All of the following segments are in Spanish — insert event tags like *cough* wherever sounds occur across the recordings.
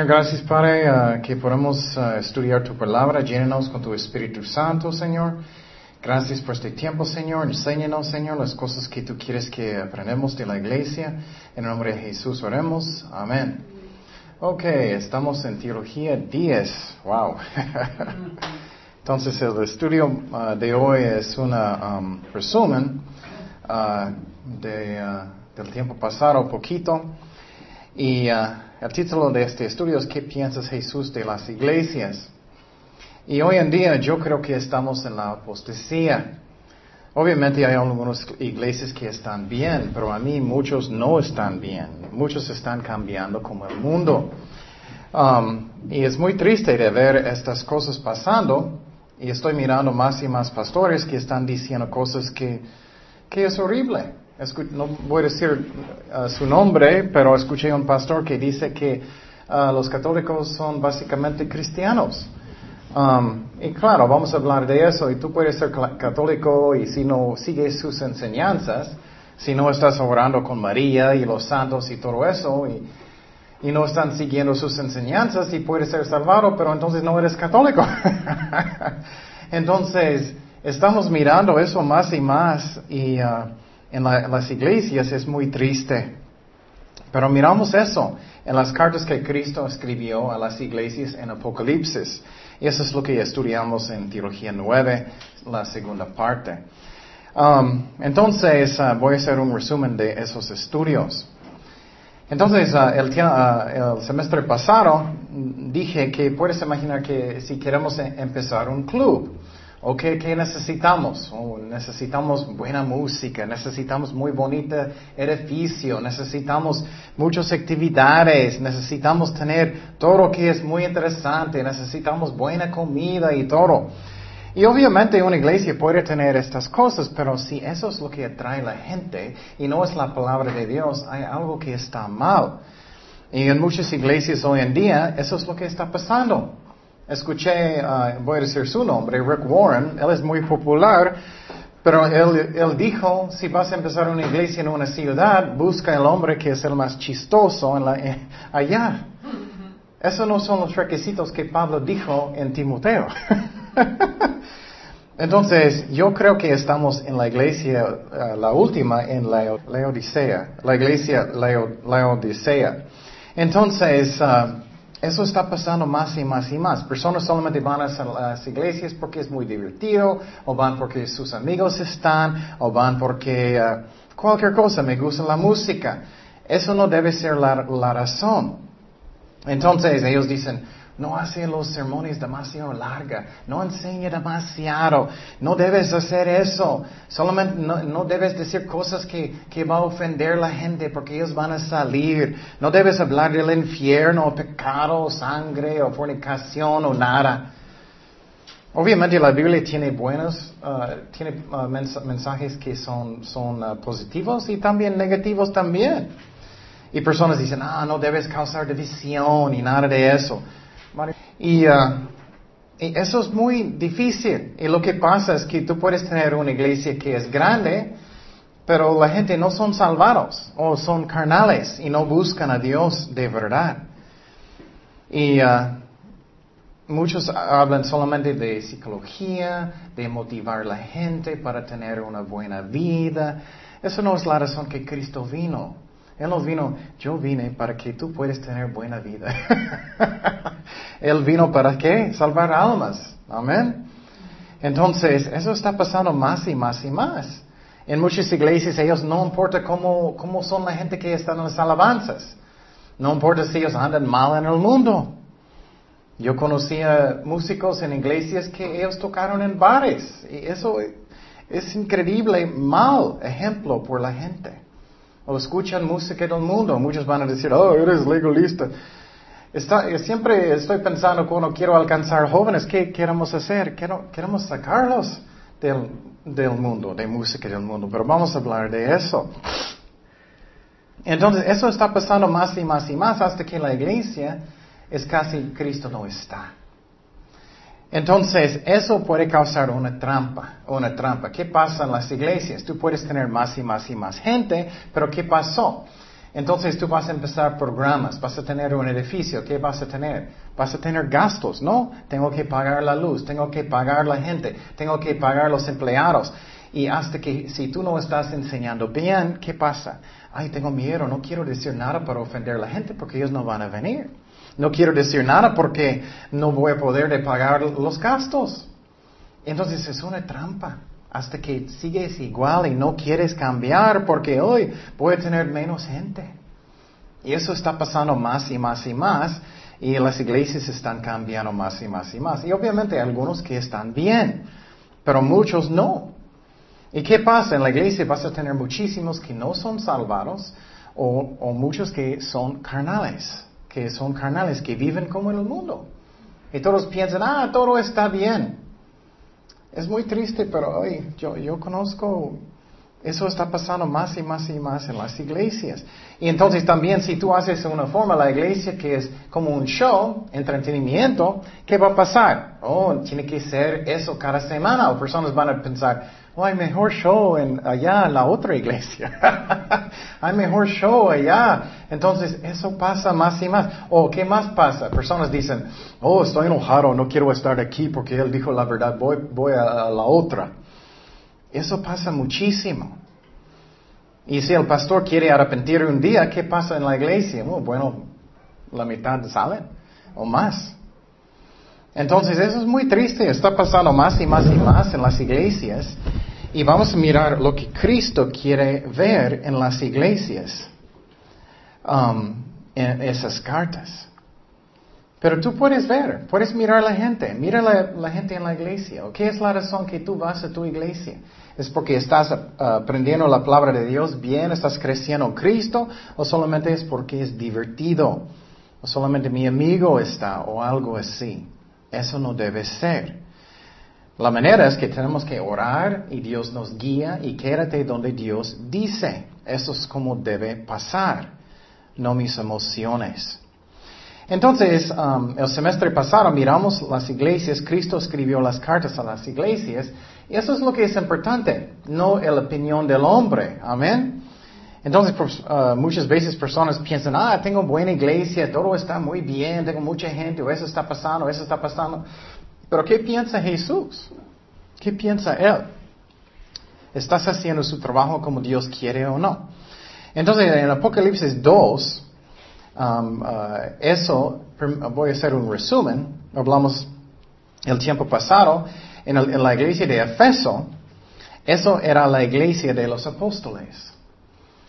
Señor, gracias Padre uh, que podemos uh, estudiar tu palabra. Llénanos con tu Espíritu Santo, Señor. Gracias por este tiempo, Señor. Enséñanos, Señor, las cosas que tú quieres que aprendamos de la iglesia. En el nombre de Jesús oremos. Amén. Ok, estamos en Teología 10. Wow. *laughs* Entonces, el estudio uh, de hoy es un um, resumen de, del tiempo pasado, poquito. Y el título de este estudio es ¿Qué piensas Jesús de las iglesias? Y hoy en día yo creo que estamos en la apostasía. Obviamente hay algunas iglesias que están bien, pero a mí muchos no están bien. Muchos están cambiando como el mundo. Um, y es muy triste de ver estas cosas pasando. Y estoy mirando más y más pastores que están diciendo cosas que, que es horrible no voy a decir uh, su nombre, pero escuché un pastor que dice que uh, los católicos son básicamente cristianos. Um, y claro, vamos a hablar de eso, y tú puedes ser católico y si no sigues sus enseñanzas, si no estás orando con María y los santos y todo eso, y, y no están siguiendo sus enseñanzas, y puedes ser salvado, pero entonces no eres católico. *laughs* entonces, estamos mirando eso más y más, y uh, en, las iglesias es muy triste. Pero miramos eso en las cartas que Cristo escribió a las iglesias en Apocalipsis. Y eso es lo que estudiamos en Teología 9, la segunda parte. Um, entonces, uh, voy a hacer un resumen de esos estudios. Entonces, uh, el, uh, el, semestre pasado dije que puedes imaginar que si queremos e-, empezar un club, ¿O qué, necesitamos? Oh, necesitamos buena música, necesitamos muy bonito edificio, necesitamos muchas actividades, necesitamos tener todo lo que es muy interesante, necesitamos buena comida y todo. Y obviamente una iglesia puede tener estas cosas, pero si eso es lo que atrae a la gente y no es la palabra de Dios, hay algo que está mal. Y en muchas iglesias hoy en día eso es lo que está pasando. Escuché, uh, voy a decir su nombre, Rick Warren, él es muy popular, pero él, él, dijo, si vas a empezar una iglesia en una ciudad, busca el hombre que es el más chistoso en la, eh, allá. Esos no son los requisitos que Pablo dijo en Timoteo. *laughs* Entonces, yo creo que estamos en la iglesia, uh, la última, en la Laodicea, la iglesia Laodicea. Entonces, uh, eso está pasando más y más y más. Personas solamente van a las iglesias porque es muy divertido, o van porque sus amigos están, o van porque uh, cualquier cosa, me gusta la música. Eso no debe ser la razón. Entonces ellos dicen, no hace los sermones demasiado larga, no enseña demasiado, no debes hacer eso, solamente no, debes decir cosas que, que va a ofender a la gente porque ellos van a salir, no debes hablar del infierno, o pecado, o sangre, o fornicación, o nada. Obviamente la Biblia tiene buenos, uh, tiene uh, mensajes que son, son uh, positivos y también negativos también. Y personas dicen, ah, no debes causar división y nada de eso. Y, uh, eso es muy difícil. Y lo que pasa es que tú puedes tener una iglesia que es grande, pero la gente no son salvados o son carnales y no buscan a Dios de verdad. Y uh, muchos hablan solamente de psicología, de motivar a la gente para tener una buena vida. Eso no es la razón que Cristo vino. Él no vino, yo vine para que tú puedas tener buena vida. *laughs* Él vino para qué? Salvar almas. Amén. Entonces, eso está pasando más y más y más. En muchas iglesias ellos no importa cómo, cómo son la gente que está en las alabanzas. No importa si ellos andan mal en el mundo. Yo conocía músicos en iglesias que ellos tocaron en bares. Y eso es increíble, mal ejemplo por la gente o escuchan música del mundo. Muchos van a decir, oh, eres legalista. siempre estoy pensando cuando quiero alcanzar jóvenes, ¿qué queremos hacer? queremos sacarlos del, del mundo, de música del mundo, pero vamos a hablar de eso. Entonces, eso está pasando más y más y más hasta que la iglesia es casi Cristo no está. Entonces, eso puede causar una trampa, una trampa. ¿Qué pasa en las iglesias? Tú puedes tener más y más y más gente, pero ¿qué pasó? Entonces tú vas a empezar programas, vas a tener un edificio, ¿qué vas a tener? Vas a tener gastos, ¿no? Tengo que pagar la luz, tengo que pagar la gente, tengo que pagar los empleados. Y hasta que si tú no estás enseñando bien, ¿qué pasa? Ay, tengo miedo, no quiero decir nada para ofender a la gente porque ellos no van a venir. No quiero decir nada porque no voy a poder de pagar los gastos. Entonces es una trampa hasta que sigues igual y no quieres cambiar porque hoy voy a tener menos gente. Y eso está pasando más y más y más y las iglesias están cambiando más y más y más. Y obviamente hay algunos que están bien, pero muchos no. ¿Y qué pasa? En la iglesia vas a tener muchísimos que no son salvados o muchos que son carnales, que son carnales, que viven como en el mundo. Y todos piensan, ah, todo está bien. Es muy triste, pero hoy yo, yo conozco, eso está pasando más y más y más en las iglesias. Y entonces también si tú haces una forma la iglesia que es como un show, entretenimiento, ¿qué va a pasar? Oh, tiene que ser eso cada semana o personas van a pensar, oh, hay mejor show en, allá en la otra iglesia. *laughs* hay mejor show allá. Entonces, eso pasa más y más. O, ¿qué más pasa? Personas dicen, oh, estoy enojado, no quiero estar aquí porque él dijo la verdad, voy, voy a, a la otra. Eso pasa muchísimo. Y si el pastor quiere arrepentir un día, ¿qué pasa en la iglesia? Oh, bueno, la mitad salen o más. Entonces eso es muy triste, está pasando más y más y más en las iglesias. Y vamos a mirar lo que Cristo quiere ver en las iglesias, um, en esas cartas. Pero tú puedes ver, puedes mirar a la gente, mira la, la gente en la iglesia. ¿Qué es la razón que tú vas a tu iglesia? ¿Es porque estás uh, aprendiendo la palabra de Dios bien, estás creciendo en Cristo, o solamente es porque es divertido, o solamente mi amigo está, o algo así? Eso no debe ser. La manera es que tenemos que orar y Dios nos guía y quédate donde Dios dice. Eso es como debe pasar, no mis emociones. Entonces, um, el semestre pasado miramos las iglesias, Cristo escribió las cartas a las iglesias, y eso es lo que es importante, no la opinión del hombre. Amén. Entonces, uh, muchas veces personas piensan, ah, tengo buena iglesia, todo está muy bien, tengo mucha gente, o eso está pasando, eso está pasando. Pero ¿qué piensa Jesús? ¿Qué piensa Él? ¿Estás haciendo su trabajo como Dios quiere o no? Entonces, en Apocalipsis 2, um, uh, eso, voy a hacer un resumen, hablamos el tiempo pasado, en, en la iglesia de Efeso, eso era la iglesia de los apóstoles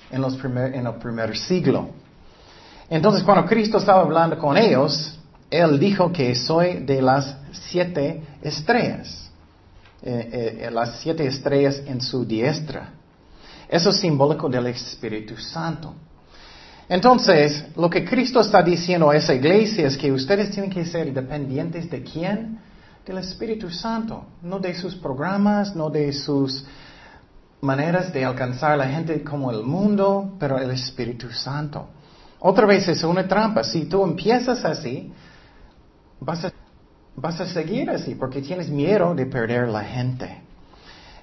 en, los primer, en el primer siglo. Entonces, cuando Cristo estaba hablando con ellos, Él dijo que soy de las siete estrellas, eh, eh, las siete estrellas en su diestra. Eso es simbólico del Espíritu Santo. Entonces, lo que Cristo está diciendo a esa iglesia es que ustedes tienen que ser dependientes de quién? Del Espíritu Santo, no de sus programas, no de sus maneras de alcanzar a la gente como el mundo, pero el Espíritu Santo. Otra vez es una trampa. Si tú empiezas así, vas a, vas a seguir así porque tienes miedo de perder la gente.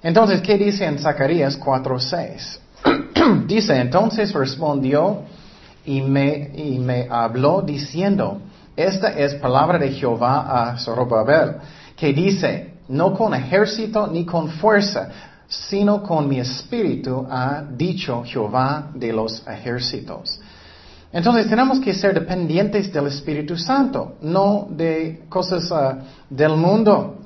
Entonces, ¿qué dice en Zacarías 4.6? *clears throat* dice, entonces respondió y me, y me habló diciendo, esta es palabra de Jehová a Zorobabel, que dice, no con ejército ni con fuerza, sino con mi espíritu ha dicho Jehová de los ejércitos. Entonces tenemos que ser dependientes del Espíritu Santo, no de cosas uh, del mundo.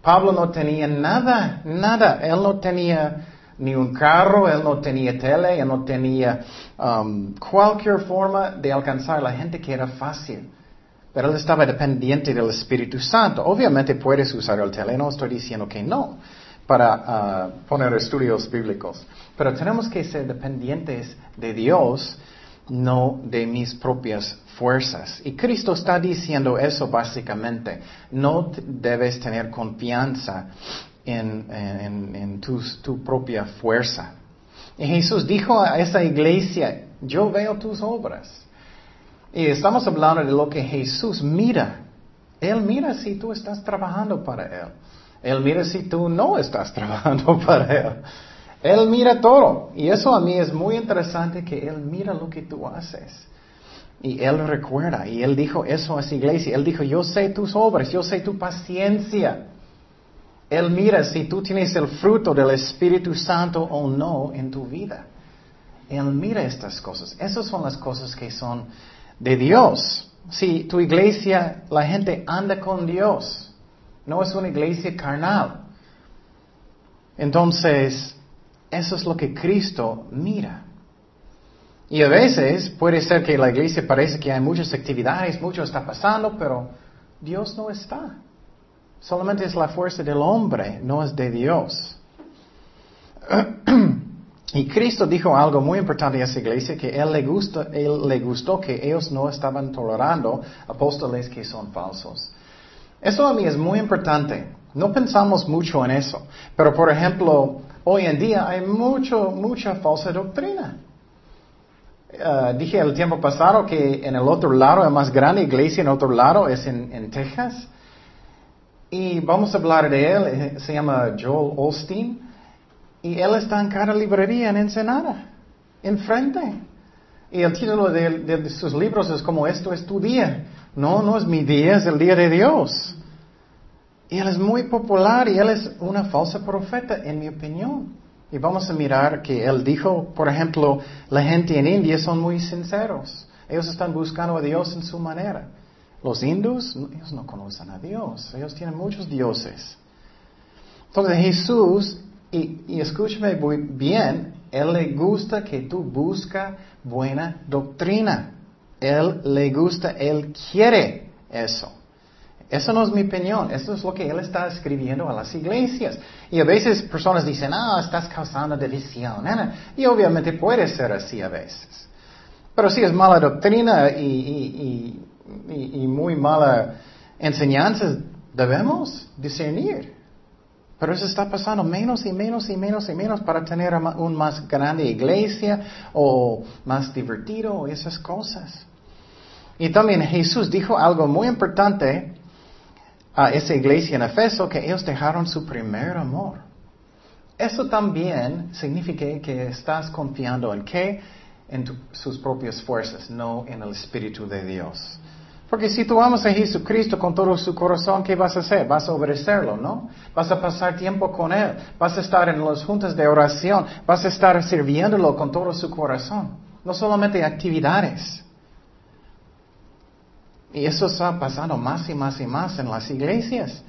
Pablo no tenía nada, nada. Él no tenía ni un carro, él no tenía tele, él no tenía um, cualquier forma de alcanzar a la gente que era fácil. Pero él estaba dependiente del Espíritu Santo. Obviamente puedes usar el tele, no estoy diciendo que no para ah, poner estudios bíblicos. Pero tenemos que ser dependientes de Dios, no de mis propias fuerzas. Y Cristo está diciendo eso básicamente. No debes tener confianza en, tu propia fuerza. Y Jesús dijo a esa iglesia, yo veo tus obras. Y estamos hablando de lo que Jesús mira. Él mira si tú estás trabajando para Él. Él mira si tú no estás *laughs* trabajando para Él. Él mira todo. Y eso a mí es muy interesante que Él mira lo que tú haces. Y Él recuerda. Y Él dijo eso a su iglesia. Él dijo, yo sé tus obras, yo sé tu paciencia. Él mira si tú tienes el fruto del Espíritu Santo o no en tu vida. Él mira estas cosas. Esas son las cosas que son de Dios. Si tu iglesia, la gente anda con Dios, no es una iglesia carnal. Entonces, eso es lo que Cristo mira. Y a veces puede ser que la iglesia parece que hay muchas actividades, mucho está pasando, pero Dios no está. Solamente es la fuerza del hombre, no es de Dios. *clears throat* Y Cristo dijo algo muy importante a esa iglesia, que él le, gustó, él le gustó que ellos no estaban tolerando apóstoles que son falsos. Eso a mí es muy importante. No pensamos mucho en eso. Pero por ejemplo, hoy en día hay mucho, mucha falsa doctrina. Uh, dije el tiempo pasado que en el otro lado, la más grande iglesia en otro lado es en, en Texas. Y vamos a hablar de él, eh, se llama Joel Osteen. Y él está en cada librería en Ensenada, enfrente. Y el título de, sus libros es como esto es tu día. No, no es mi día, es el día de Dios. Y él es muy popular y él es una falsa profeta, en mi opinión. Y vamos a mirar que él dijo, por ejemplo, la gente en India son muy sinceros. Ellos están buscando a Dios en su manera. Los hindus, ellos no conocen a Dios. Ellos tienen muchos dioses. Entonces Jesús y, escúchame muy bien, Él le gusta que tú busca buena doctrina. Él le gusta, Él quiere eso. Eso no es mi opinión, eso es lo que Él está escribiendo a las iglesias. Y a veces personas dicen, ah, estás causando división. Y obviamente puede ser así a veces. Pero si es mala doctrina y, y muy mala enseñanza, debemos discernir. Pero eso está pasando menos y menos y menos y menos para tener una más grande iglesia o más divertido o esas cosas. Y también Jesús dijo algo muy importante a esa iglesia en Efeso, que ellos dejaron su primer amor. Eso también significa que estás confiando en qué? En sus propias fuerzas, no en el Espíritu de Dios. Porque si tú amas a Jesucristo con todo su corazón, ¿qué vas a hacer? Vas a obedecerlo, ¿no? Vas a pasar tiempo con Él, vas a estar en las juntas de oración, vas a estar sirviéndolo con todo su corazón. No solamente actividades. Y eso está pasando más y más y más en las iglesias.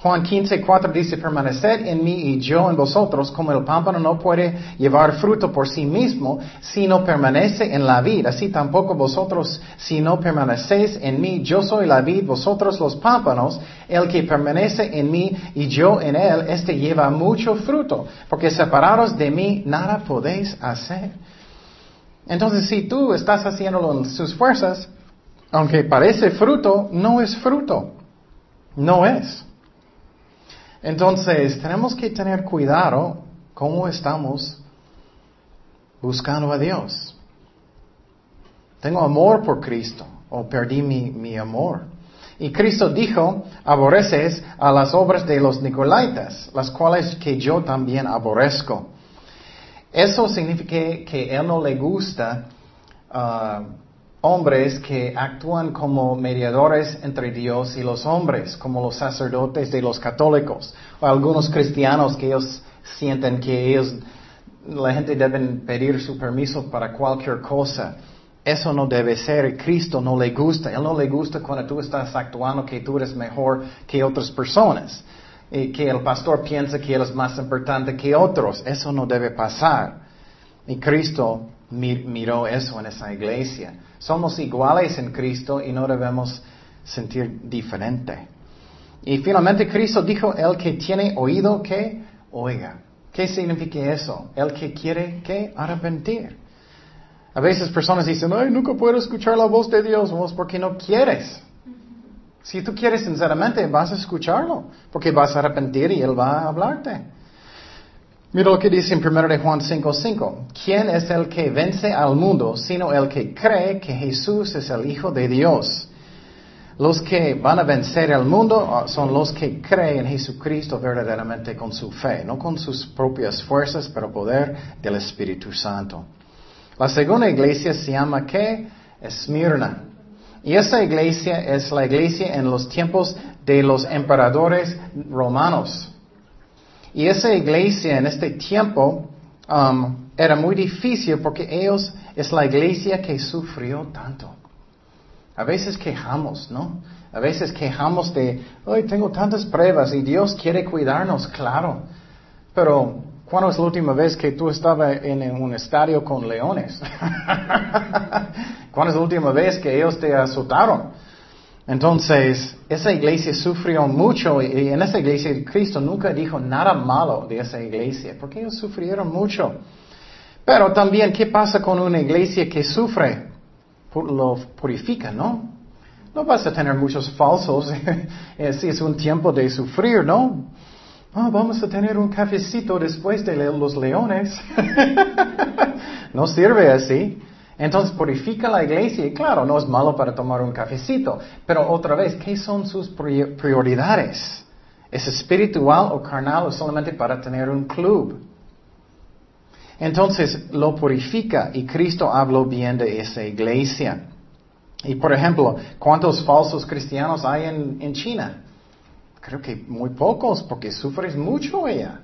Juan 15, 4 dice, permaneced en mí y yo en vosotros, como el pámpano no puede llevar fruto por sí mismo si no permanece en la vid. Así tampoco vosotros, si no permanecéis en mí, yo soy la vid, vosotros los pámpanos, el que permanece en mí y yo en él, este lleva mucho fruto, porque separados de mí nada podéis hacer. Entonces, si tú estás haciéndolo en sus fuerzas, aunque parece fruto, no es fruto. No es. Entonces, tenemos que tener cuidado cómo estamos buscando a Dios. Tengo amor por Cristo o perdí mi, amor. Y Cristo dijo, aborreces a las obras de los Nicolaitas, las cuales que yo también aborrezco. Eso significa que Él no le gusta uh, hombres que actúan como mediadores entre Dios y los hombres, como los sacerdotes de los católicos, o algunos cristianos que ellos sienten que ellos, la gente debe pedir su permiso para cualquier cosa. Eso no debe ser, Cristo no le gusta, Él no le gusta cuando tú estás actuando que tú eres mejor que otras personas, y que el pastor piensa que Él es más importante que otros, eso no debe pasar. Y Cristo miró eso en esa iglesia. Somos iguales en Cristo y no debemos sentir diferente. Y finalmente Cristo dijo, el que tiene oído que oiga. ¿Qué significa eso? El que quiere que arrepentir. A veces personas dicen, ay, nunca puedo escuchar la voz de Dios, vos porque no quieres. Si tú quieres sinceramente, vas a escucharlo, porque vas a arrepentir y Él va a hablarte. Mira lo que dice en 1 de Juan 5:5. ¿Quién es el que vence al mundo sino el que cree que Jesús es el Hijo de Dios? Los que van a vencer el mundo ah, son los que creen en Jesucristo verdaderamente con su fe, no con sus propias fuerzas, pero poder del Espíritu Santo. La segunda iglesia se llama ¿qué? Esmirna. Y esa iglesia es la iglesia en los tiempos de los emperadores romanos. Y esa iglesia en este tiempo um, era muy difícil porque ellos es la iglesia que sufrió tanto. A veces quejamos, ¿no? A veces quejamos de, hoy tengo tantas pruebas y Dios quiere cuidarnos, claro. Pero, ¿cuándo es la última vez que tú estabas en un estadio con leones? *laughs* ¿Cuándo es la última vez que ellos te azotaron? Entonces, esa iglesia sufrió mucho y en esa iglesia Cristo nunca dijo nada malo de esa iglesia, porque ellos sufrieron mucho. Pero también, ¿qué pasa con una iglesia que sufre? Lo purifica, ¿no? No vas a tener muchos falsos *laughs* si es un tiempo de sufrir, ¿no? Ah, vamos a tener un cafecito después de los leones. *laughs* no sirve así. Entonces purifica la iglesia y claro, no es malo para tomar un cafecito, pero otra vez, ¿qué son sus prioridades? ¿Es espiritual o carnal o solamente para tener un club? Entonces lo purifica y Cristo habló bien de esa iglesia. Y por ejemplo, ¿cuántos falsos cristianos hay en, China? Creo que muy pocos porque sufres mucho ella.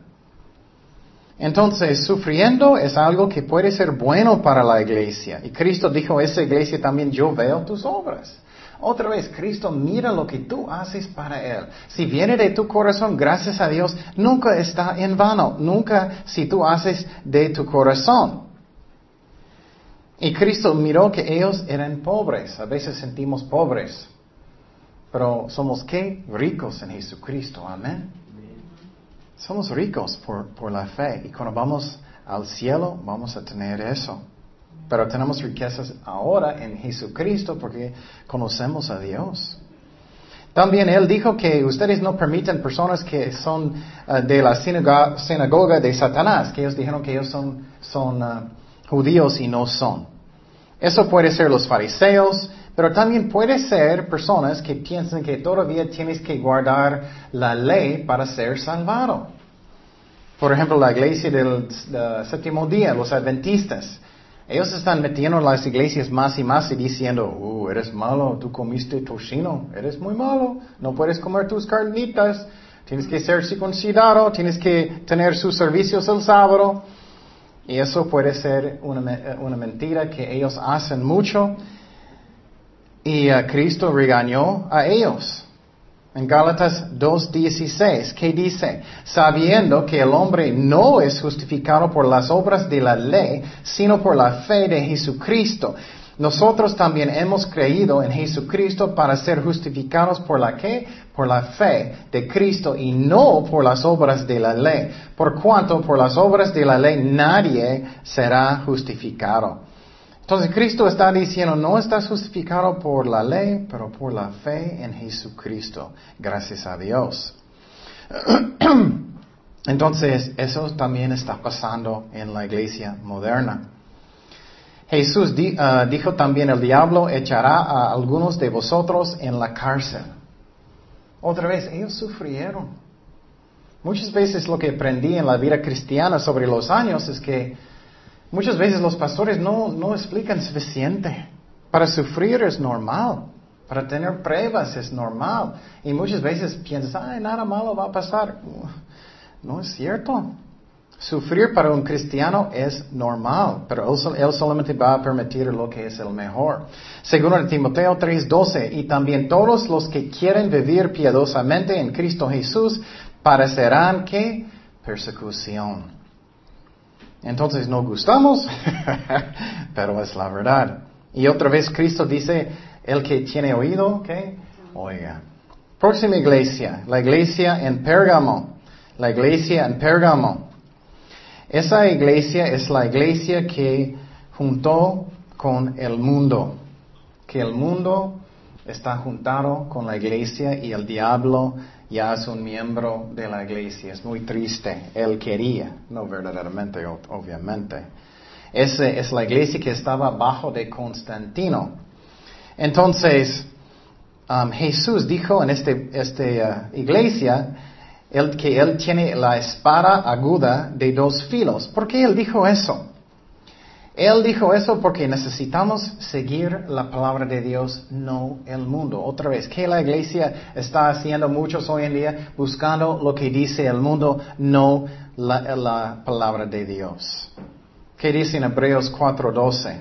Entonces, sufriendo es algo que puede ser bueno para la iglesia. Y Cristo dijo a esa iglesia también, yo veo tus obras. Otra vez, Cristo mira lo que tú haces para Él. Si viene de tu corazón, gracias a Dios, nunca está en vano. Nunca si tú haces de tu corazón. Y Cristo miró que ellos eran pobres. A veces sentimos pobres. Pero somos qué? Ricos en Jesucristo. Amén. Somos ricos por, por la fe y cuando vamos al cielo vamos a tener eso. Pero tenemos riquezas ahora en Jesucristo porque conocemos a Dios. También Él dijo que ustedes no permiten personas que son eh, de la sinagoga, de Satanás, que ellos dijeron que ellos son, son eh, judíos y no son. Eso puede ser los fariseos, pero también puede ser personas que piensan que todavía tienes que guardar la ley para ser salvado. Por ejemplo, la iglesia del, séptimo día, los adventistas. Ellos están metiendo en las iglesias más y más y diciendo, uh, eres malo, tú comiste tocino, eres muy malo, no puedes comer tus carnitas, tienes que ser circuncidado, tienes que tener sus servicios el sábado. Y eso puede ser una, una mentira que ellos hacen mucho y Cristo regañó a ellos. En Gálatas 2.16, ¿qué dice? Sabiendo que el hombre no es justificado por las obras de la ley, sino por la fe de Jesucristo. Nosotros también hemos creído en Jesucristo para ser justificados por la qué? Por la fe de Cristo y no por las obras de la ley. Por cuanto por las obras de la ley nadie será justificado. Entonces Cristo está diciendo, no estás justificado por la ley, pero por la fe en Jesucristo. Gracias a Dios. *clears throat* Entonces, eso también está pasando en la iglesia moderna. Jesús ah, dijo también, el diablo echará a algunos de vosotros en la cárcel. Otra vez, ellos sufrieron. Muchas veces lo que aprendí en la vida cristiana sobre los años es que Muchas veces los pastores no, no explican suficiente. Para sufrir es normal. Para tener pruebas es normal. Y muchas veces piensas, ay, nada malo va a pasar. No es cierto. Sufrir para un cristiano es normal, pero él, solamente va a permitir lo que es el mejor. Según Timoteo 3:12, y también todos los que quieren vivir piadosamente en Cristo Jesús parecerán que persecución. Entonces no gustamos, *laughs* pero es la verdad. Y otra vez Cristo dice, el que tiene oído, ¿qué? Oiga. Próxima iglesia, la iglesia en Pérgamo. La iglesia en Pérgamo. Esa iglesia es la iglesia que juntó con el mundo. Que el mundo está juntado con la iglesia y el diablo ya es un miembro de la iglesia. Es muy triste. Él quería, no verdaderamente, obviamente. Esa es la iglesia que estaba bajo de Constantino. Entonces, um, Jesús dijo en esta este, uh, iglesia él, que él tiene la espada aguda de dos filos. ¿Por qué él dijo eso? Él dijo eso porque necesitamos seguir la palabra de Dios, no el mundo. Otra vez, ¿qué la iglesia está haciendo muchos hoy en día? Buscando lo que dice el mundo, no la, la palabra de Dios. ¿Qué dice en Hebreos 4:12?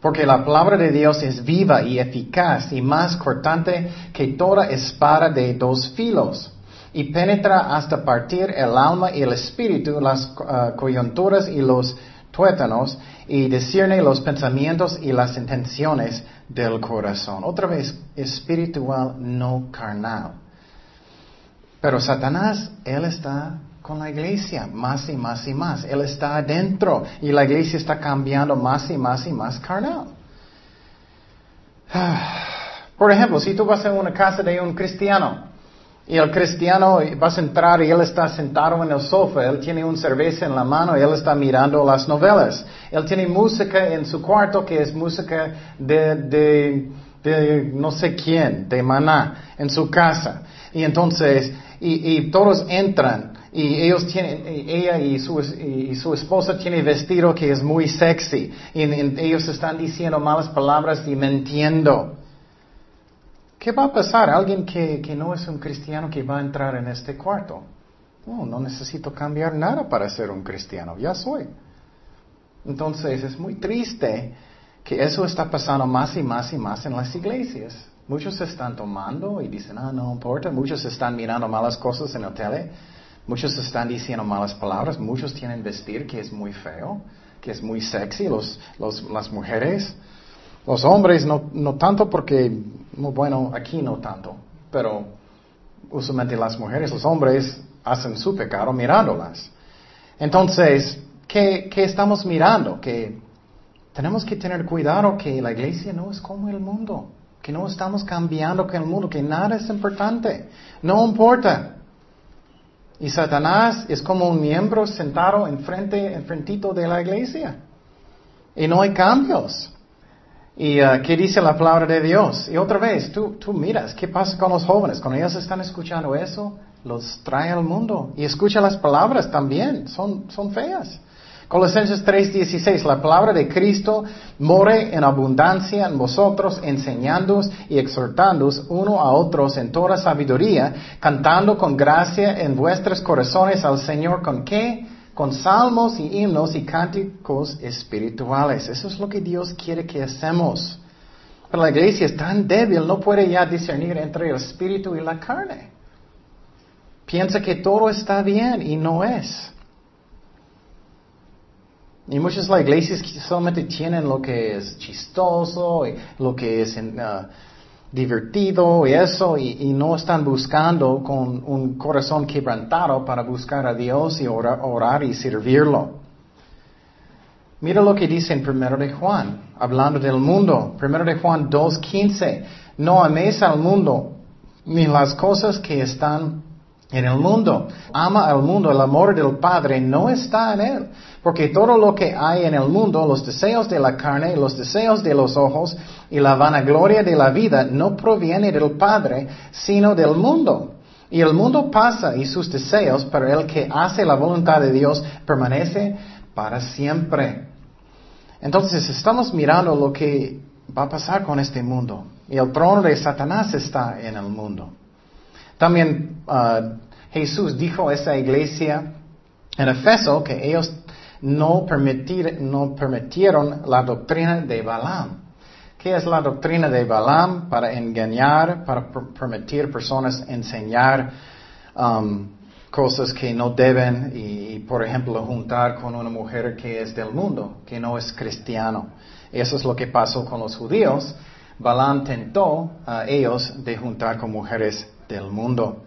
Porque la palabra de Dios es viva y eficaz y más cortante que toda espada de dos filos y penetra hasta partir el alma y el espíritu, las uh, coyunturas y los tuétanos y discierne los pensamientos y las intenciones del corazón. Otra vez, espiritual, no carnal. Pero Satanás, él está con la iglesia más y más y más. Él está adentro y la iglesia está cambiando más y más y más carnal. Por ejemplo, si tú vas a una casa de un cristiano, y el cristiano vas a entrar y él está sentado en el sofá, él tiene un cerveza en la mano y él está mirando las novelas. Él tiene música en su cuarto que es música de, de, no sé quién, de maná, en su casa. Y entonces, y, todos entran y ellos tienen, ella y su, y su esposa tiene vestido que es muy sexy y ellos están diciendo malas palabras y mintiendo. ¿Qué va a pasar? Alguien que, no es un cristiano que va a entrar en este cuarto. No, no necesito cambiar nada para ser un cristiano, ya soy. Entonces es muy triste que eso está pasando más y más y más en las iglesias. Muchos están tomando y dicen, ah, no importa. Muchos están mirando malas cosas en la tele. Muchos están diciendo malas palabras. Muchos tienen vestir que es muy feo, que es muy sexy. Los, los, las mujeres los hombres no, no tanto porque, bueno, aquí no tanto, pero usualmente las mujeres, los hombres hacen su pecado mirándolas. Entonces, ¿qué, ¿qué, estamos mirando? Que tenemos que tener cuidado que la iglesia no es como el mundo, que no estamos cambiando con el mundo, que nada es importante, no importa. Y Satanás es como un miembro sentado enfrente, enfrentito de la iglesia. Y no hay cambios. ¿Y uh, qué dice la palabra de Dios? Y otra vez, tú, tú miras, ¿qué pasa con los jóvenes? Cuando ellos están escuchando eso, los trae al mundo. Y escucha las palabras también, son, son feas. Colosenses 3:16, la palabra de Cristo more en abundancia en vosotros, enseñándoos y exhortándoos uno a otros en toda sabiduría, cantando con gracia en vuestros corazones al Señor con qué? Con salmos y himnos y cánticos espirituales. Eso es lo que Dios quiere que hacemos. Pero la iglesia es tan débil, no puede ya discernir entre el espíritu y la carne. Piensa que todo está bien y no es. Y muchas iglesias solamente tienen lo que es chistoso y lo que es uh, divertido y eso, y, no están buscando con un corazón quebrantado para buscar a Dios y orar, y servirlo. Mira lo que dice en 1 de Juan, hablando del mundo. 1 de Juan 2.15. No améis al mundo ni las cosas que están en el mundo. Ama al mundo, el amor del Padre no está en él. Porque todo lo que hay en el mundo, los deseos de la carne, los deseos de los ojos y la vanagloria de la vida, no proviene del Padre, sino del mundo. Y el mundo pasa y sus deseos, pero el que hace la voluntad de Dios permanece para siempre. Entonces estamos mirando lo que va a pasar con este mundo. Y el trono de Satanás está en el mundo. También ah, Jesús dijo a esa iglesia en Efeso que ellos no, no permitieron la doctrina de Balaam. ¿Qué es la doctrina de Balaam? Para engañar, para permitir personas enseñar um, cosas que no deben y, por ejemplo, juntar con una mujer que es del mundo, que no es cristiano. Eso es lo que pasó con los judíos. Balaam tentó a ellos de juntar con mujeres del mundo.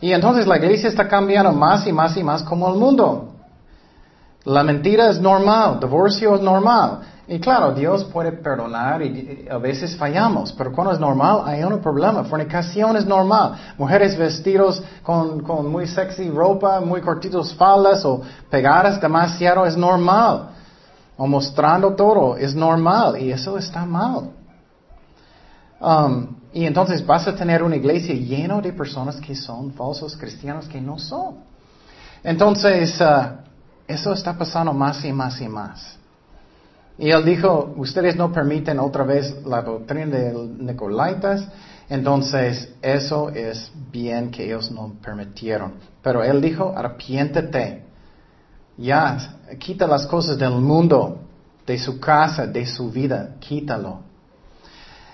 Y entonces la iglesia está cambiando más y más y más como el mundo. La mentira es normal, divorcio es normal. Y claro, Dios puede perdonar y a veces fallamos, pero cuando es normal hay un problema. Fornicación es normal. Mujeres vestidos con, con muy sexy ropa, muy cortitos faldas o pegadas demasiado es normal. O mostrando todo es normal y eso está mal. Um, y entonces vas a tener una iglesia llena de personas que son falsos cristianos que no son. Entonces, uh, eso está pasando más y más y más. Y él dijo, ustedes no permiten otra vez la doctrina de Nicolaitas, entonces eso es bien que ellos no permitieron. Pero él dijo, arrepiéntete. Ya, quita las cosas del mundo, de su casa, de su vida, quítalo.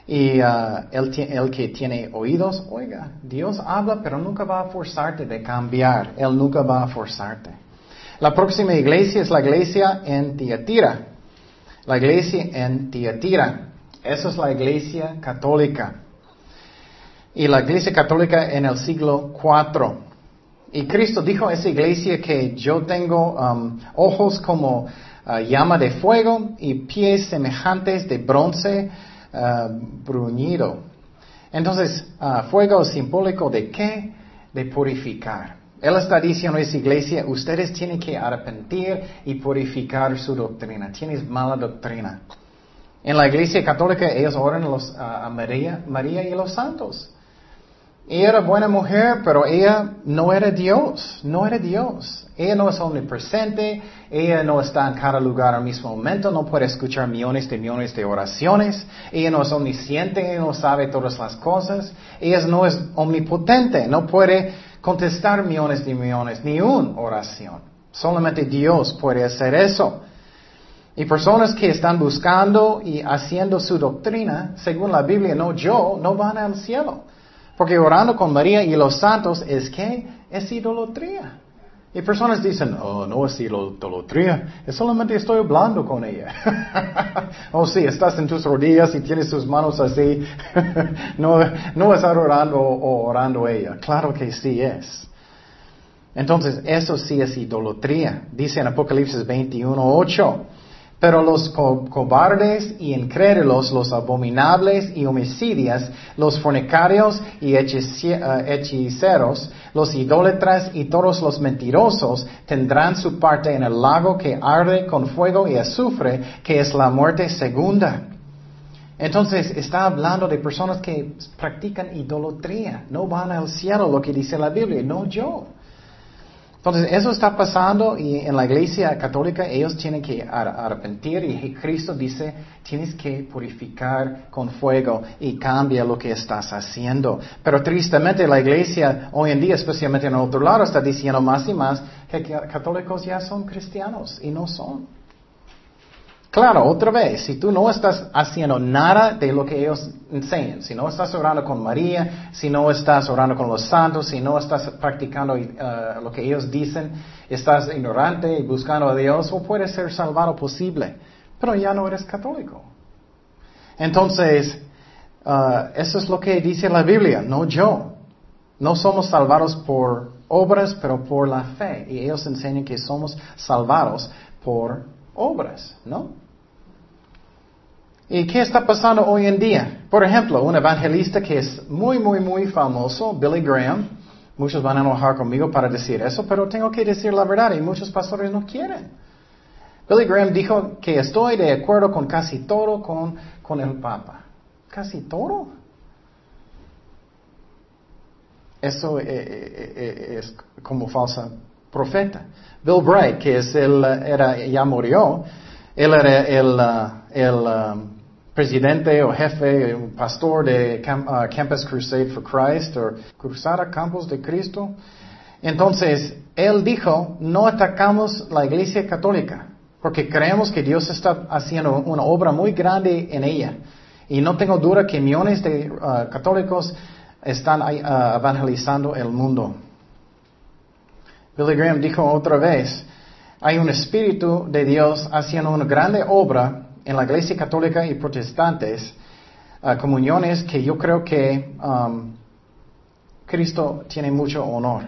Y uh, el, que tiene oídos, oiga, Dios habla, pero nunca va a forzarte de cambiar. Él nunca va a forzarte. La próxima iglesia es la iglesia en Tiatira. La iglesia en Tiatira. Esa es la iglesia católica. Y la iglesia católica en el siglo IV. Y Cristo dijo a esa iglesia que yo tengo um, ojos como uh, llama de fuego y pies semejantes de bronce uh, bruñido. Entonces, uh, fuego simbólico de qué? De purificar. Él está diciendo a iglesia, ustedes tienen que arrepentir y purificar su doctrina. Tienes mala doctrina. En la iglesia católica ellos oran a María, María y los santos. Ella era buena mujer, pero ella no era Dios, no era Dios. Ella no es omnipresente, ella no está en cada lugar al mismo momento, no puede escuchar millones de millones de oraciones, ella no es omnisciente, ella no sabe todas las cosas, ella no es omnipotente, no puede contestar millones de millones, ni una oración. Solamente Dios puede hacer eso. Y personas que están buscando y haciendo su doctrina, según la Biblia, no yo, no van al cielo. Porque orando con María y los santos es que es idolatría. Y personas dicen, oh, no es idolatría, es solamente estoy hablando con ella. *laughs* oh, sí, estás en tus rodillas y tienes tus manos así. *laughs* no, no estás orando o orando ella. Claro que sí es. Entonces, eso sí es idolatría. Dice en Apocalipsis 21, 8. Pero los cobardes y incrédulos, los abominables y homicidios, los fornicarios y eh, hechiceros, los idólatras y todos los mentirosos tendrán su parte en el lago que arde con fuego y azufre, que es la muerte segunda. Entonces está hablando de personas que practican idolatría, no van al cielo, lo que dice la Biblia, no yo. Entonces, eso está pasando y en la iglesia católica ellos tienen que arrepentir y Cristo dice, tienes que purificar con fuego y cambia lo que estás haciendo. Pero tristemente la iglesia hoy en día, especialmente en el otro lado, está diciendo más y más que católicos ya son cristianos y no son. Claro, otra vez, si tú no estás haciendo nada de lo que ellos enseñan, si no estás orando con María, si no estás orando con los santos, si no estás practicando uh, lo que ellos dicen, estás ignorante y buscando a Dios, o puedes ser salvado posible, pero ya no eres católico. Entonces, uh, eso es lo que dice la Biblia, no yo. No somos salvados por obras, pero por la fe. Y ellos enseñan que somos salvados por obras, ¿no? ¿Y qué está pasando hoy en día? Por ejemplo, un evangelista que es muy, muy, muy famoso, Billy Graham. Muchos van a enojar conmigo para decir eso, pero tengo que decir la verdad y muchos pastores no quieren. Billy Graham dijo que estoy de acuerdo con casi todo con, con el Papa. ¿Casi todo? Eso eh, eh, eh, es como falsa profeta. Bill Bright, que es el, era, ya murió, él era el, el um, presidente o jefe, pastor de uh, Campus Crusade for Christ o Cruzada Campos de Cristo. Entonces, él dijo, no atacamos la iglesia católica, porque creemos que Dios está haciendo una obra muy grande en ella. Y no tengo duda que millones de uh, católicos están uh, evangelizando el mundo. Billy Graham dijo otra vez, hay un espíritu de Dios haciendo una grande obra en la iglesia católica y protestantes, uh, comuniones que yo creo que um, Cristo tiene mucho honor.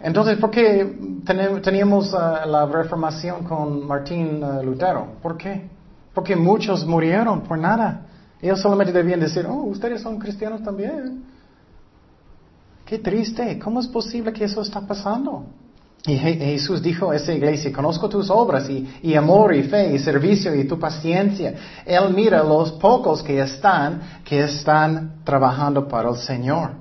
Entonces, ¿por qué teníamos uh, la reformación con Martín uh, Lutero? ¿Por qué? Porque muchos murieron por nada. Ellos solamente debían decir, oh, ustedes son cristianos también. Qué triste. ¿Cómo es posible que eso está pasando? Y Jesús dijo a esa iglesia, conozco tus obras y, amor y fe y servicio y tu paciencia. Él mira los pocos que están, que están trabajando para el Señor.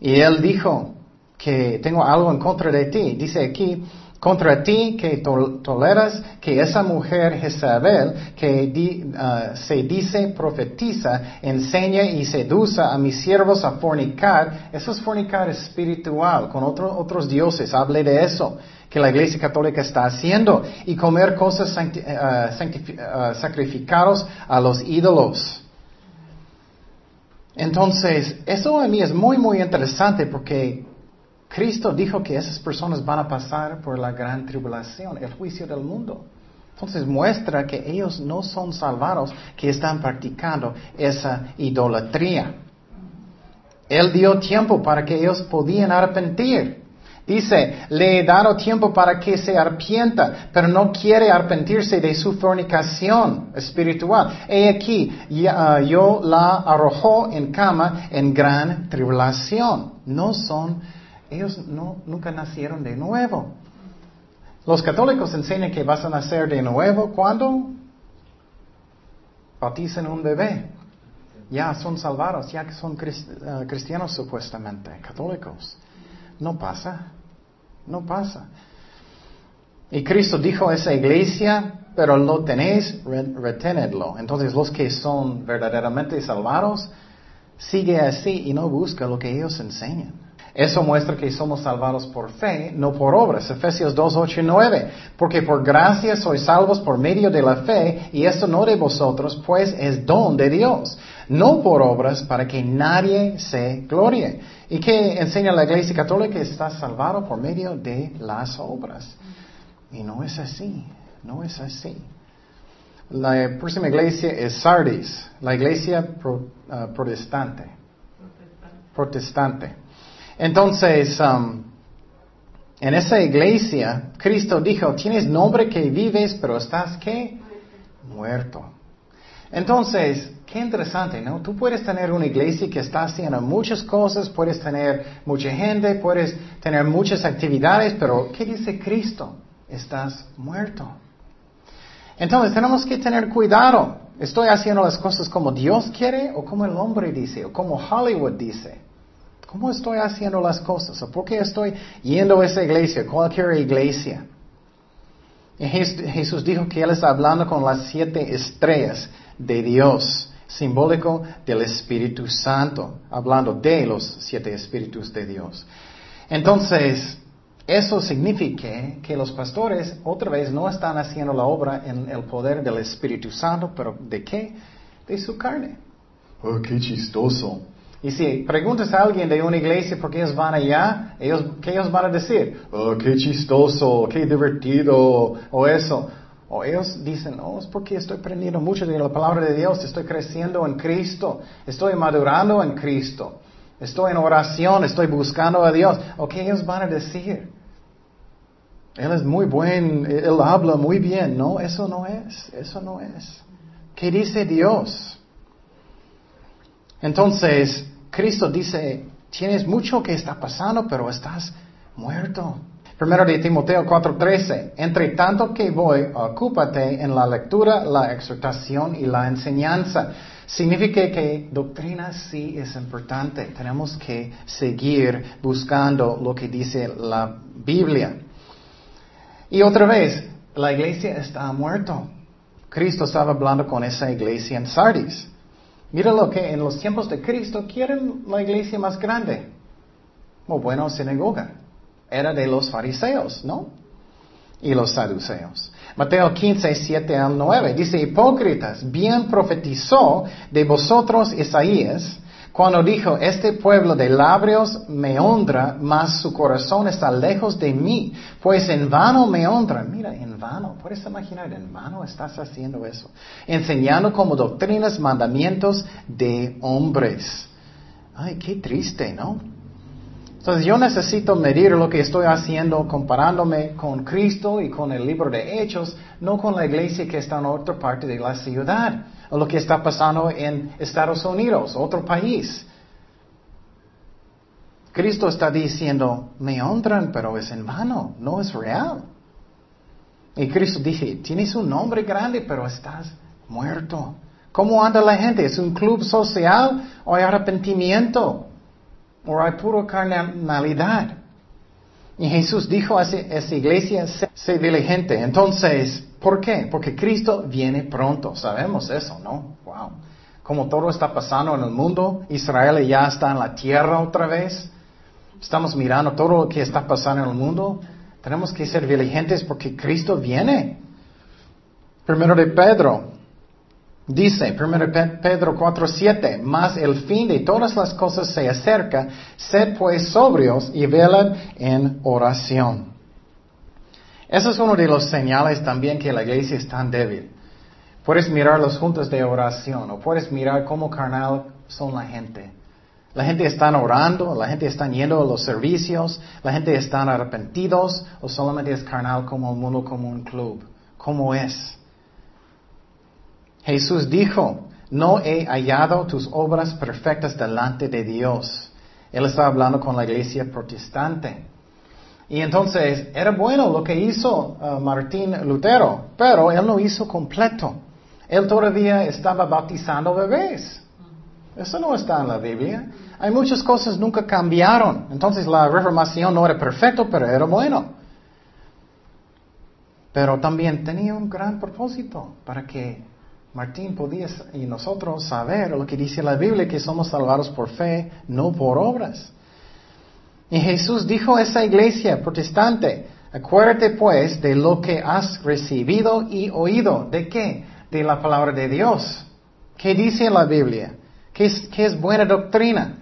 Y él dijo que tengo algo en contra de ti. Dice aquí, contra ti que toleras que esa mujer Jezabel que uh, se dice profetiza, enseña y seduce a mis siervos a fornicar. Eso es fornicar espiritual con otros dioses. Hable de eso que la Iglesia Católica está haciendo y comer cosas uh, uh, sacrificados a los ídolos. Entonces, eso a mí es muy, muy interesante porque Cristo dijo que esas personas van a pasar por la gran tribulación, el juicio del mundo. Entonces muestra que ellos no son salvados, que están practicando esa idolatría. Él dio tiempo para que ellos podían arrepentir. Dice, le he dado tiempo para que se arrepienta, pero no quiere arrepentirse de su fornicación espiritual. He aquí, yo la arrojó en cama en gran tribulación. No son ellos no, nunca nacieron de nuevo. Los católicos enseñan que vas a nacer de nuevo cuando bautizan un bebé. Ya son salvados, ya que son eh, cristianos supuestamente, católicos. No pasa, no pasa. Y Cristo dijo a esa iglesia, pero lo tenéis, retenedlo. Entonces los que son verdaderamente salvados, sigue así y no busca lo que ellos enseñan. Eso muestra que somos salvados por fe, no por obras. Efesios 2, 8 y 9. Porque por gracia sois salvos por medio de la fe, y esto no de vosotros, pues es don de Dios. No por obras, para que nadie se glorie. ¿Y que enseña la Iglesia Católica? Está salvado por medio de las obras. Y no es así, no es así. La próxima iglesia es Sardis, la iglesia ah, protestante. Protestante. Entonces, um, en esa iglesia, Cristo dijo, tienes nombre que vives, pero estás qué? Muerto. Entonces, qué interesante, ¿no? Tú puedes tener una iglesia que está haciendo muchas cosas, puedes tener mucha gente, puedes tener muchas actividades, pero ¿qué dice Cristo? Estás muerto. Entonces tenemos que tener cuidado. ¿Estoy haciendo las cosas como Dios quiere o como el hombre dice o como Hollywood dice? ¿Cómo estoy haciendo las cosas? ¿O por qué estoy yendo a esa iglesia, cualquier iglesia? Y Jesús dijo que Él está hablando con las siete estrellas de Dios, simbólico del Espíritu Santo, hablando de los siete espíritus de Dios. Entonces, eso significa que los pastores otra vez no están haciendo la obra en el poder del Espíritu Santo, pero ¿de qué? De su carne. Oh, qué chistoso. Y si preguntas a alguien de una iglesia por qué ellos van allá, ellos, ¿qué ellos van a decir? Oh, qué chistoso, qué divertido, o eso. O ellos dicen, oh, es porque estoy aprendiendo mucho de la palabra de Dios, estoy creciendo en Cristo, estoy madurando en Cristo, estoy en oración, estoy buscando a Dios. ¿O qué ellos van a decir? Él es muy buen, él habla muy bien. No, eso no es, eso no es. ¿Qué dice Dios? Entonces, Cristo dice, tienes mucho que está pasando, pero estás muerto. Primero de Timoteo 4:13, entre tanto que voy, ocúpate en la lectura, la exhortación y la enseñanza. Significa que doctrina sí es importante. Tenemos que seguir buscando lo que dice la Biblia. Y otra vez, la iglesia está muerto. Cristo estaba hablando con esa iglesia en Sardis. Mira lo que en los tiempos de Cristo quieren la iglesia más grande. O bueno, sinagoga. Era de los fariseos, ¿no? Y los saduceos. Mateo 15, 7 al 9. Dice, hipócritas, bien profetizó de vosotros Isaías cuando dijo, este pueblo de labios me honra, mas su corazón está lejos de mí, pues en vano me honra. Mira, en vano, puedes imaginar, en vano estás haciendo eso. Enseñando como doctrinas, mandamientos de hombres. Ay, qué triste, ¿no? Entonces yo necesito medir lo que estoy haciendo comparándome con Cristo y con el libro de Hechos, no con la iglesia que está en otra parte de la ciudad o lo que está pasando en Estados Unidos, otro país. Cristo está diciendo, me honran, pero es en vano, no es real. Y Cristo dice, tienes un nombre grande, pero estás muerto. ¿Cómo anda la gente? ¿Es un club social o hay arrepentimiento? ¿O hay pura carnalidad? Y Jesús dijo a esa iglesia, sé diligente. Entonces, ¿por qué? Porque Cristo viene pronto. Sabemos eso, ¿no? Wow. Como todo está pasando en el mundo, Israel ya está en la tierra otra vez. Estamos mirando todo lo que está pasando en el mundo. Tenemos que ser diligentes porque Cristo viene. Primero de Pedro, Dice 1 Pedro 4:7, mas el fin de todas las cosas se acerca, sed pues sobrios y velad en oración. Eso es uno de los señales también que la iglesia es tan débil. Puedes mirar los juntos de oración o puedes mirar cómo carnal son la gente. La gente está orando, la gente está yendo a los servicios, la gente está arrepentidos o solamente es carnal como el mundo, como un club. ¿Cómo es? Jesús dijo, no he hallado tus obras perfectas delante de Dios. Él estaba hablando con la iglesia protestante. Y entonces era bueno lo que hizo uh, Martín Lutero, pero él no hizo completo. Él todavía estaba bautizando bebés. Eso no está en la Biblia. Hay muchas cosas nunca cambiaron. Entonces la reformación no era perfecto, pero era bueno. Pero también tenía un gran propósito para que Martín podía y nosotros saber lo que dice la Biblia, que somos salvados por fe, no por obras. Y Jesús dijo a esa iglesia protestante, acuérdate pues de lo que has recibido y oído. ¿De qué? De la palabra de Dios. ¿Qué dice la Biblia? ¿Qué es, buena doctrina?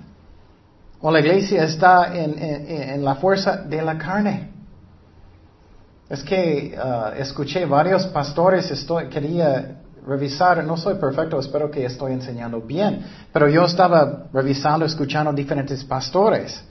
O la iglesia está en, la fuerza de la carne. Es que uh, escuché varios pastores, estoy, quería revisar, no soy perfecto, espero que estoy enseñando bien, pero yo estaba revisando, escuchando diferentes pastores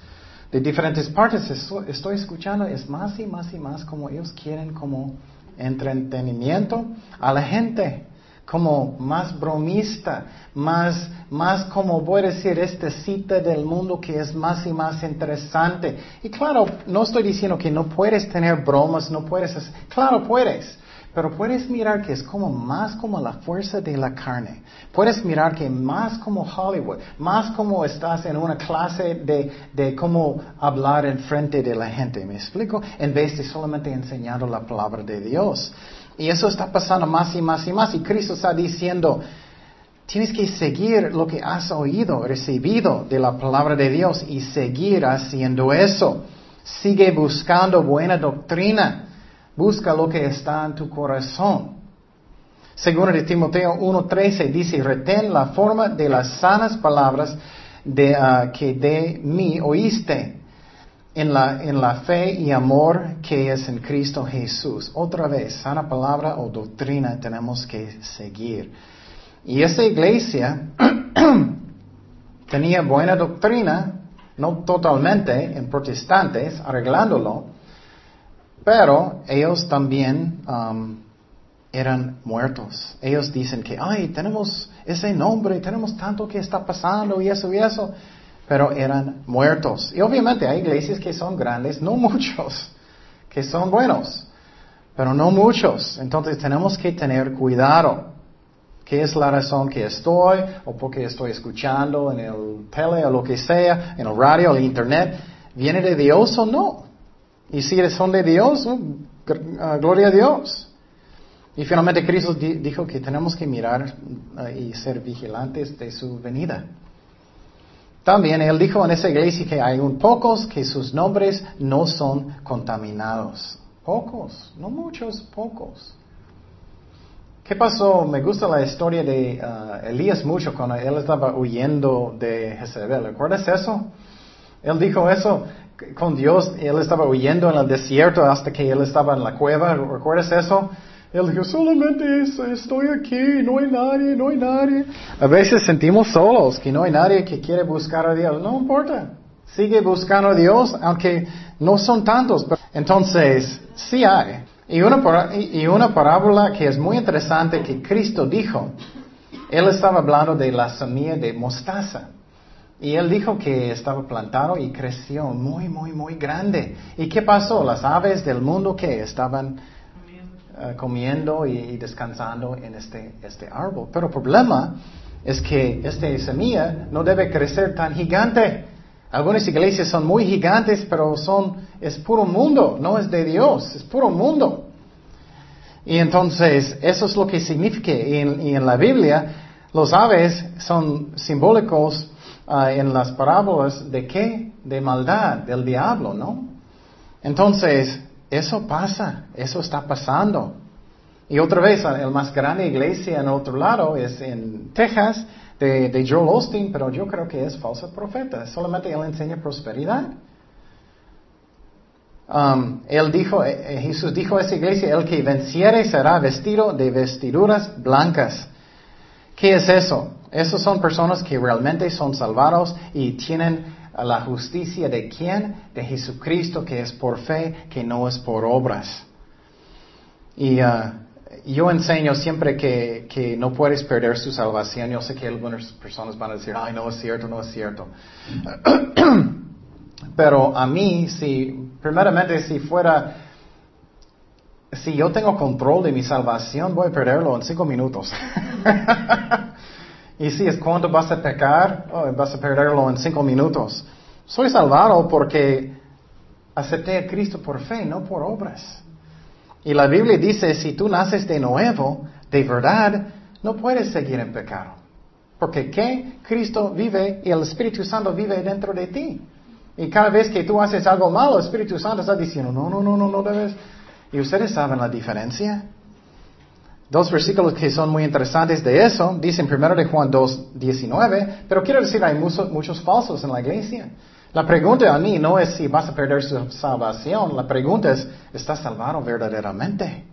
de diferentes partes, estoy escuchando, es más y más y más como ellos quieren como entretenimiento a la gente, como más bromista, más, más como voy a decir, esta cita del mundo que es más y más interesante. Y claro, no estoy diciendo que no puedes tener bromas, no puedes, claro puedes, pero puedes mirar que es como más como la fuerza de la carne. Puedes mirar que más como Hollywood, más como estás en una clase de, de cómo hablar en frente de la gente. ¿Me explico? En vez de solamente enseñando la palabra de Dios. Y eso está pasando más y más y más. Y Cristo está diciendo, tienes que seguir lo que has oído, recibido de la palabra de Dios y seguir haciendo eso. Sigue buscando buena doctrina. Busca lo que está en tu corazón. Según de Timoteo 1.13 dice, retén la forma de las sanas palabras de, ah, que de mí oíste en la, en la fe y amor que es en Cristo Jesús. Otra vez, sana palabra o doctrina tenemos que seguir. Y esa iglesia *clears throat* tenía buena doctrina, no totalmente en protestantes, arreglándolo, pero ellos también um, eran muertos. Ellos dicen que, ay, tenemos ese nombre, tenemos tanto que está pasando y eso y eso. Pero eran muertos. Y obviamente hay iglesias que son grandes, no *laughs* muchos, que son buenos, pero no muchos. Entonces tenemos que tener cuidado. ¿Qué es la razón que estoy? ¿O porque estoy escuchando en el tele o lo que sea, en el radio, el internet? ¿Viene de Dios o no? Y si son de Dios, ah, gloria a Dios. Y finalmente Cristo dijo que tenemos que mirar ah, y ser vigilantes de su venida. También Él dijo en esa iglesia que hay un pocos que sus nombres no son contaminados. Pocos, no muchos, pocos. ¿Qué pasó? Me gusta la historia de ah, Elías mucho cuando él estaba huyendo de Jezebel. ¿Recuerdas eso? Él dijo eso, con Dios, él estaba huyendo en el desierto hasta que él estaba en la cueva, ¿recuerdas eso? Él dijo, solamente estoy aquí, no hay nadie, no hay nadie. A veces sentimos solos, que no hay nadie que quiere buscar a Dios. No importa, sigue buscando a Dios, aunque no son tantos. Entonces, sí hay. Y una, y una parábola que es muy interesante que Cristo dijo, él estaba hablando de la semilla de mostaza. Y él dijo que estaba plantado y creció muy, muy, muy grande. ¿Y qué pasó? Las aves del mundo que estaban uh, comiendo y, descansando en este, este árbol. Pero el problema es que esta semilla no debe crecer tan gigante. Algunas iglesias son muy gigantes, pero son, es puro mundo, no es de Dios, es puro mundo. Y entonces, eso es lo que significa. Y en la Biblia, los aves son simbólicos uh, en las parábolas de qué? De maldad, del diablo, ¿no? Entonces, eso pasa, eso está pasando. Y otra vez, el más grande iglesia en otro lado es en Texas, de, de Joel Osteen, pero yo creo que es falso profeta. Solamente él enseña prosperidad. Um, él dijo, eh, eh, Jesús dijo a esa iglesia, el que venciere será vestido de vestiduras blancas. ¿Qué es eso? Esos son personas que realmente son salvados y tienen la justicia de quién? De Jesucristo, que es por fe, que no es por obras. Y uh, yo enseño siempre que, que, no puedes perder su salvación. Yo sé que algunas personas van a decir, ay, no es cierto, no es cierto. *clears throat* Pero a mí, si, primeramente, si fuera, si yo tengo control de mi salvación, voy a perderlo en cinco minutos. *laughs* y si es cuando vas a pecar, oh, vas a perderlo en cinco minutos. Soy salvado porque acepté a Cristo por fe, no por obras. Y la Biblia dice, si tú naces de nuevo, de verdad, no puedes seguir en pecado. Porque ¿qué? Cristo vive y el Espíritu Santo vive dentro de ti. Y cada vez que tú haces algo malo, el Espíritu Santo está diciendo, no, no, no, no, no debes. Y ustedes saben la diferencia. Dos versículos que son muy interesantes de eso, dicen primero de Juan 2, 19, pero quiero decir, hay muchos, muchos falsos en la iglesia. La pregunta a mí no es si vas a perder su salvación, la pregunta es, ¿estás salvado verdaderamente?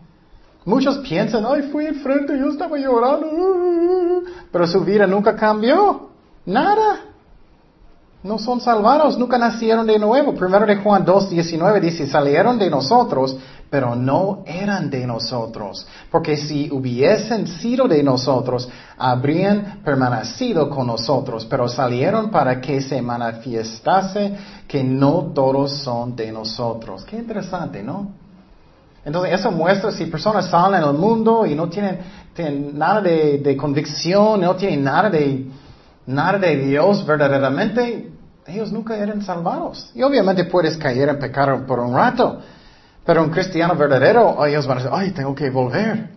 Muchos piensan, ay, fui enfrente, yo estaba llorando, pero su vida nunca cambió, nada. No son salvados, nunca nacieron de nuevo. Primero de Juan 2, 19 dice, salieron de nosotros, pero no eran de nosotros. Porque si hubiesen sido de nosotros, habrían permanecido con nosotros, pero salieron para que se manifestase que no todos son de nosotros. Qué interesante, ¿no? Entonces eso muestra si personas salen al mundo y no tienen, nada de, convicción, no tienen nada de, nada de Dios verdaderamente, ellos nunca eran salvados. Y obviamente puedes caer en pecado por un rato, pero un cristiano verdadero, ellos van a decir, ay, tengo que volver.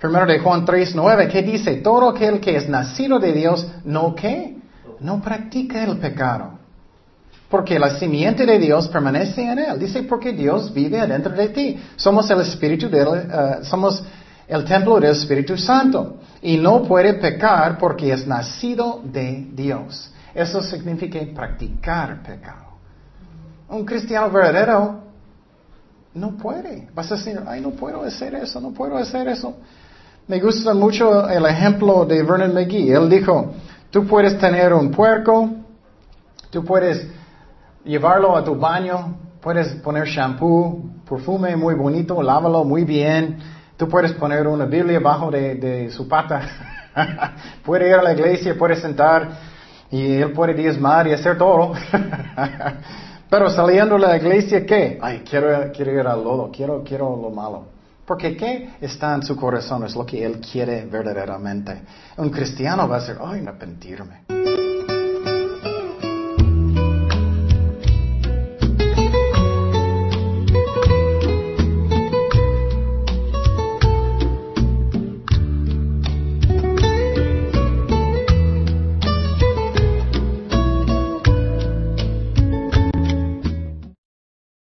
Primero de Juan 3, 9, ¿qué dice? Todo aquel que es nacido de Dios, ¿no qué? No practica el pecado. Porque la simiente de Dios permanece en él. Dice, porque Dios vive adentro de ti. Somos el Espíritu del, uh, somos el templo del Espíritu Santo. Y no puede pecar porque es nacido de Dios. Eso significa practicar pecado. Un cristiano verdadero no puede. Vas a decir, ay, no puedo hacer eso, no puedo hacer eso. Me gusta mucho el ejemplo de Vernon McGee. Él dijo, tú puedes tener un puerco, tú puedes llevarlo a tu baño, puedes poner shampoo, perfume muy bonito, lávalo muy bien, tú puedes poner una Biblia abajo de, de su pata, *laughs* puede ir a la iglesia, puede sentar y él puede diezmar y hacer todo. *laughs* Pero saliendo de la iglesia, ¿qué? Ay, quiero, quiero ir al lodo, quiero, quiero lo malo. Porque ¿qué está en su corazón? Es lo que él quiere verdaderamente. Un cristiano va a decir, ay, arrepentirme.